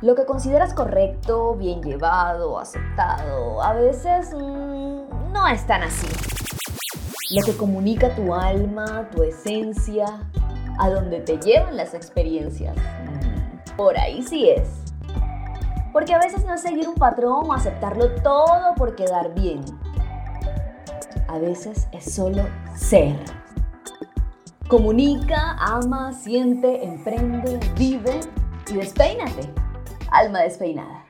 Lo que consideras correcto, bien llevado, aceptado, a veces mmm, no es tan así. Lo que comunica tu alma, tu esencia, a donde te llevan las experiencias. Mm, por ahí sí es. Porque a veces no es seguir un patrón o aceptarlo todo por quedar bien. A veces es solo ser. Comunica, ama, siente, emprende, vive y despeínate. Alma Despeinada.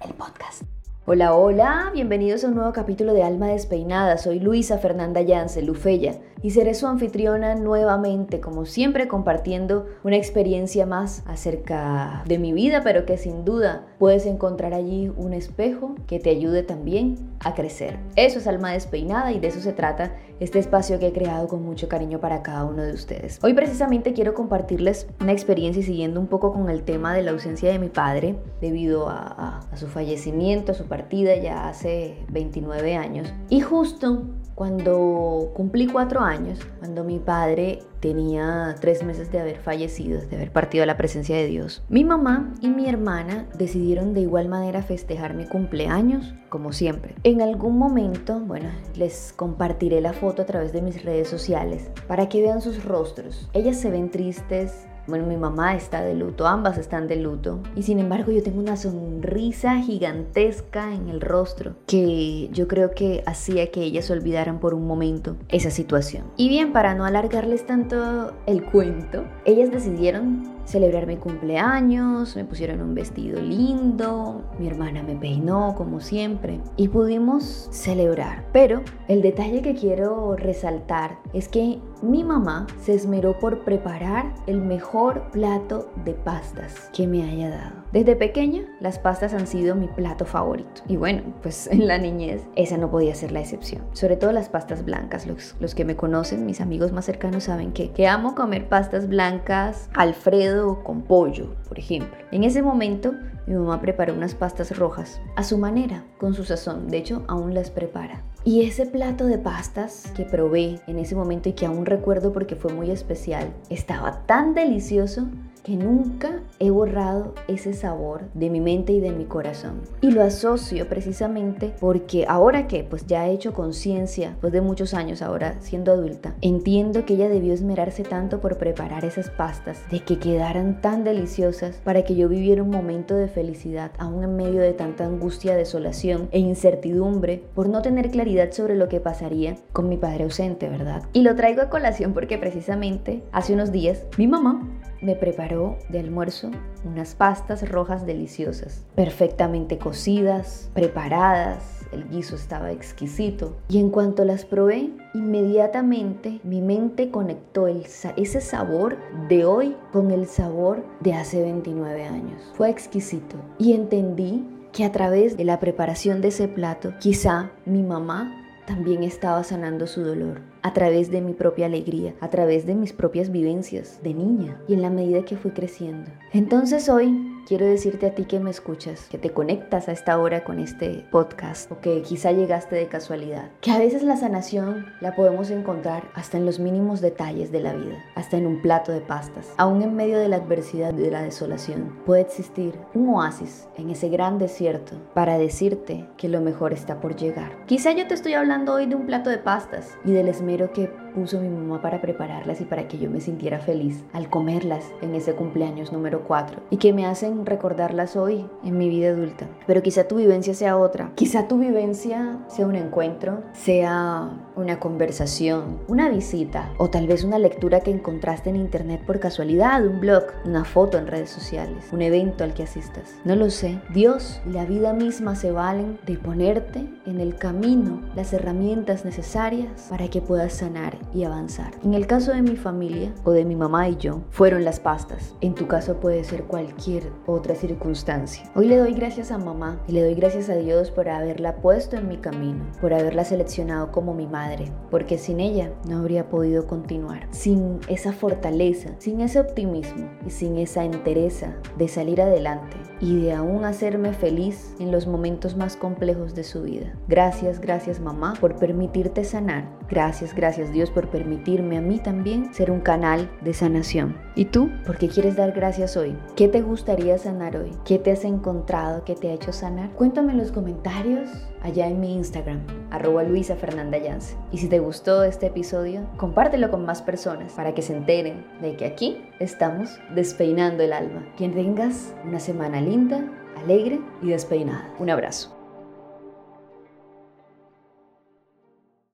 El podcast. Hola, hola, bienvenidos a un nuevo capítulo de Alma Despeinada. Soy Luisa Fernanda Yance, Lufeya, y seré su anfitriona nuevamente, como siempre, compartiendo una experiencia más acerca de mi vida, pero que sin duda puedes encontrar allí un espejo que te ayude también a crecer. Eso es Alma Despeinada y de eso se trata este espacio que he creado con mucho cariño para cada uno de ustedes. Hoy precisamente quiero compartirles una experiencia y siguiendo un poco con el tema de la ausencia de mi padre debido a, a su fallecimiento, a su partida ya hace 29 años. Y justo cuando cumplí cuatro años, cuando mi padre tenía tres meses de haber fallecido, de haber partido a la presencia de Dios, mi mamá y mi hermana decidieron de igual manera festejar mi cumpleaños, como siempre. En algún momento, bueno, les compartiré la foto a través de mis redes sociales para que vean sus rostros. Ellas se ven tristes, bueno, mi mamá está de luto, ambas están de luto. Y sin embargo yo tengo una sonrisa gigantesca en el rostro que yo creo que hacía que ellas olvidaran por un momento esa situación. Y bien, para no alargarles tanto el cuento, ellas decidieron celebrar mi cumpleaños, me pusieron un vestido lindo, mi hermana me peinó como siempre y pudimos celebrar. Pero el detalle que quiero resaltar es que mi mamá se esmeró por preparar el mejor plato de pastas que me haya dado. Desde pequeña las pastas han sido mi plato favorito y bueno, pues en la niñez esa no podía ser la excepción. Sobre todo las pastas blancas, los, los que me conocen, mis amigos más cercanos saben que, que amo comer pastas blancas, Alfredo, con pollo, por ejemplo. En ese momento, mi mamá preparó unas pastas rojas a su manera, con su sazón. De hecho, aún las prepara. Y ese plato de pastas que probé en ese momento y que aún recuerdo porque fue muy especial, estaba tan delicioso que nunca he borrado ese sabor de mi mente y de mi corazón. Y lo asocio precisamente porque ahora que pues ya he hecho conciencia, pues de muchos años ahora siendo adulta, entiendo que ella debió esmerarse tanto por preparar esas pastas, de que quedaran tan deliciosas para que yo viviera un momento de felicidad, aún en medio de tanta angustia, desolación e incertidumbre, por no tener claridad sobre lo que pasaría con mi padre ausente, ¿verdad? Y lo traigo a colación porque precisamente hace unos días mi mamá me preparó de almuerzo unas pastas rojas deliciosas, perfectamente cocidas, preparadas, el guiso estaba exquisito. Y en cuanto las probé, inmediatamente mi mente conectó ese sabor de hoy con el sabor de hace 29 años. Fue exquisito. Y entendí que a través de la preparación de ese plato, quizá mi mamá también estaba sanando su dolor a través de mi propia alegría, a través de mis propias vivencias de niña y en la medida que fui creciendo. Entonces hoy quiero decirte a ti que me escuchas, que te conectas a esta hora con este podcast o que quizá llegaste de casualidad, que a veces la sanación la podemos encontrar hasta en los mínimos detalles de la vida, hasta en un plato de pastas. Aún en medio de la adversidad, de la desolación, puede existir un oasis en ese gran desierto para decirte que lo mejor está por llegar. Quizá yo te estoy hablando hoy de un plato de pastas y del esmero que puso mi mamá para prepararlas y para que yo me sintiera feliz al comerlas en ese cumpleaños número 4 y que me hacen recordarlas hoy en mi vida adulta. Pero quizá tu vivencia sea otra. Quizá tu vivencia sea un encuentro, sea una conversación, una visita o tal vez una lectura que encontraste en internet por casualidad, un blog, una foto en redes sociales, un evento al que asistas. No lo sé. Dios y la vida misma se valen de ponerte en el camino las herramientas necesarias para que puedas sanar y avanzar. En el caso de mi familia o de mi mamá y yo, fueron las pastas. En tu caso puede ser cualquier otra circunstancia. Hoy le doy gracias a mamá y le doy gracias a Dios por haberla puesto en mi camino, por haberla seleccionado como mi madre, porque sin ella no habría podido continuar. Sin esa fortaleza, sin ese optimismo y sin esa entereza de salir adelante y de aún hacerme feliz en los momentos más complejos de su vida. Gracias, gracias mamá por permitirte sanar Gracias, gracias Dios por permitirme a mí también ser un canal de sanación. ¿Y tú? ¿Por qué quieres dar gracias hoy? ¿Qué te gustaría sanar hoy? ¿Qué te has encontrado que te ha hecho sanar? Cuéntame en los comentarios allá en mi Instagram, arroba Luisa Fernanda. Y si te gustó este episodio, compártelo con más personas para que se enteren de que aquí estamos despeinando el alma. Que tengas una semana linda, alegre y despeinada. Un abrazo.